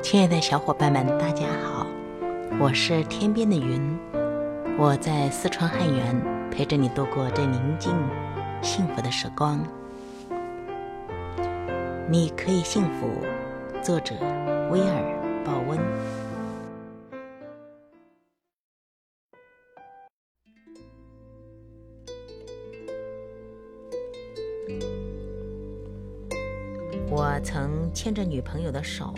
亲爱的小伙伴们，大家好，我是天边的云，我在四川汉源陪着你度过这宁静、幸福的时光。你可以幸福，作者威尔·鲍温。我曾牵着女朋友的手，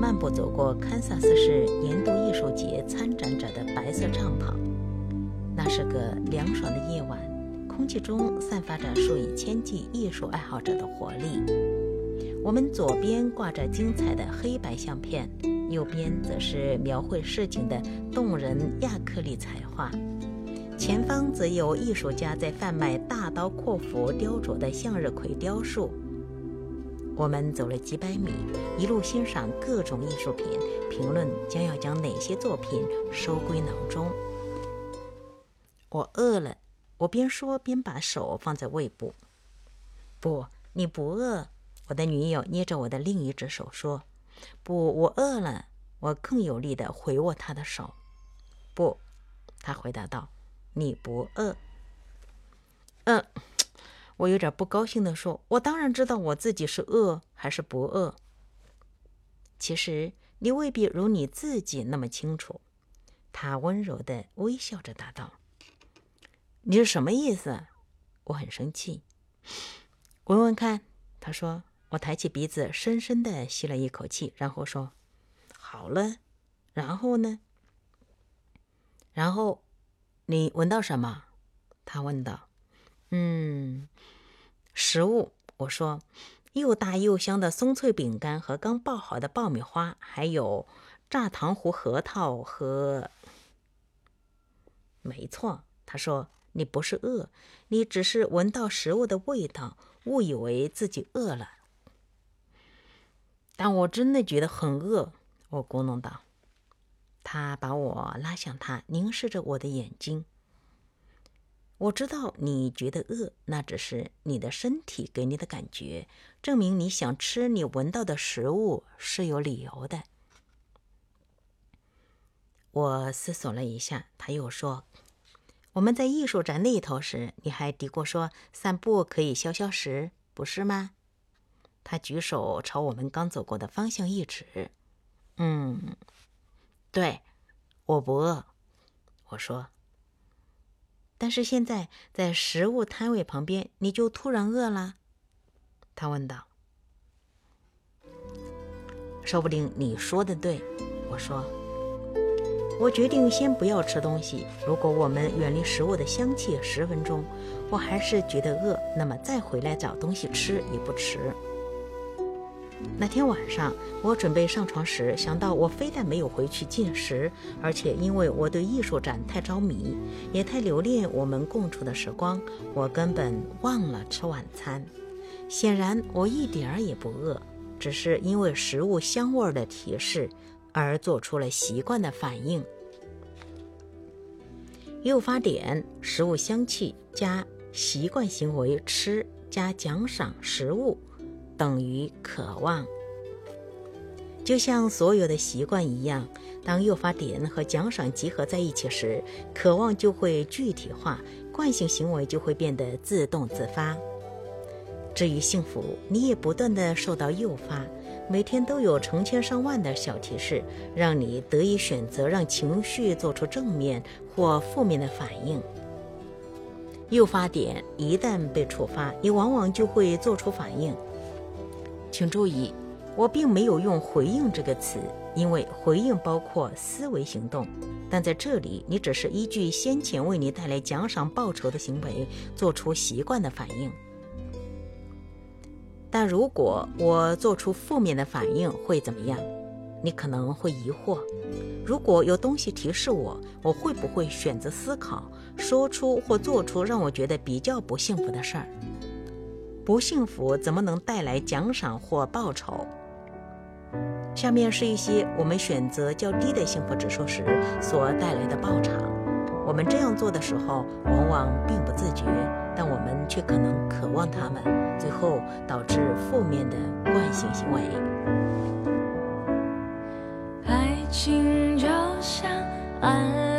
漫步走过堪萨斯市年度艺术节参展者的白色帐篷。那是个凉爽的夜晚，空气中散发着数以千计艺术爱好者的活力。我们左边挂着精彩的黑白相片，右边则是描绘市井的动人亚克力彩画，前方则有艺术家在贩卖大刀阔斧雕琢的向日葵雕塑。我们走了几百米，一路欣赏各种艺术品，评论将要将哪些作品收归囊中。我饿了，我边说边把手放在胃部。不，你不饿。我的女友捏着我的另一只手说：“不，我饿了。”我更有力地回握她的手。不，她回答道：“你不饿。”嗯。我有点不高兴地说：“我当然知道我自己是饿还是不饿。其实你未必如你自己那么清楚。”他温柔地微笑着答道：“你是什么意思？”我很生气。闻闻看，他说。我抬起鼻子，深深地吸了一口气，然后说：“好了。”然后呢？然后你闻到什么？他问道。嗯，食物。我说，又大又香的松脆饼干和刚爆好的爆米花，还有炸糖糊核桃和……没错，他说，你不是饿，你只是闻到食物的味道，误以为自己饿了。但我真的觉得很饿，我咕哝道。他把我拉向他，凝视着我的眼睛。我知道你觉得饿，那只是你的身体给你的感觉，证明你想吃你闻到的食物是有理由的。我思索了一下，他又说：“我们在艺术展那头时，你还嘀咕说散步可以消消食，不是吗？”他举手朝我们刚走过的方向一指：“嗯，对，我不饿。”我说。但是现在在食物摊位旁边，你就突然饿了？他问道。说不定你说的对，我说。我决定先不要吃东西。如果我们远离食物的香气十分钟，我还是觉得饿，那么再回来找东西吃也不迟。那天晚上，我准备上床时，想到我非但没有回去进食，而且因为我对艺术展太着迷，也太留恋我们共处的时光，我根本忘了吃晚餐。显然，我一点儿也不饿，只是因为食物香味的提示而做出了习惯的反应。诱发点：食物香气加习惯行为吃加奖赏食物。等于渴望，就像所有的习惯一样，当诱发点和奖赏集合在一起时，渴望就会具体化，惯性行为就会变得自动自发。至于幸福，你也不断的受到诱发，每天都有成千上万的小提示，让你得以选择让情绪做出正面或负面的反应。诱发点一旦被触发，你往往就会做出反应。请注意，我并没有用“回应”这个词，因为回应包括思维行动。但在这里，你只是依据先前为你带来奖赏报酬的行为做出习惯的反应。但如果我做出负面的反应，会怎么样？你可能会疑惑：如果有东西提示我，我会不会选择思考，说出或做出让我觉得比较不幸福的事儿？不幸福怎么能带来奖赏或报酬？下面是一些我们选择较低的幸福指数时所带来的报偿我们这样做的时候往往并不自觉但我们却可能渴望他们最后导致负面的惯性行为。爱情就像爱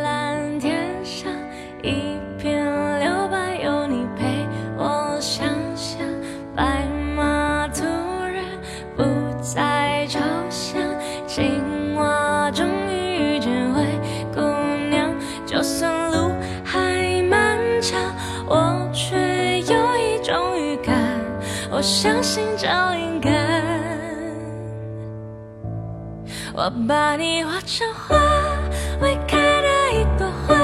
我相信找灵感我把你画成花未开的一朵花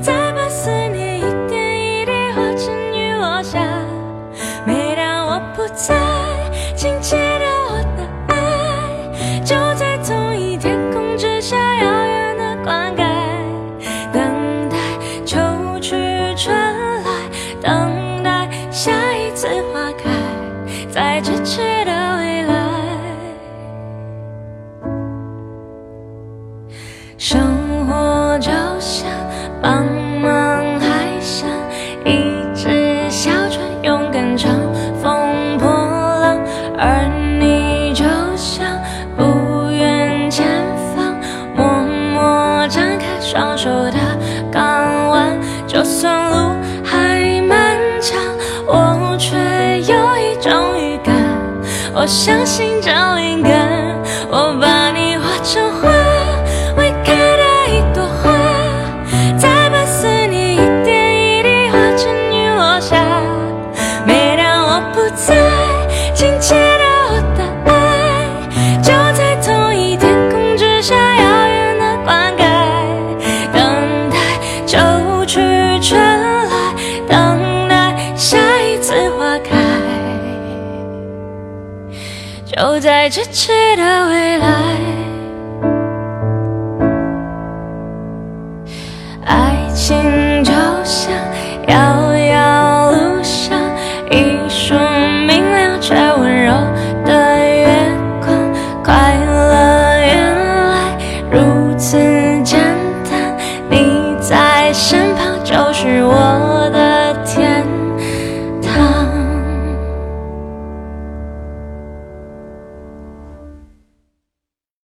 再把思念一点一滴画成雨落下每当我不在请记得我的爱就在同一天空之下遥远的灌溉等待秋去春来等我相信这灵感就在咫尺的未来，爱情就像遥遥路上一束明亮却温柔的月光，快乐原来如此。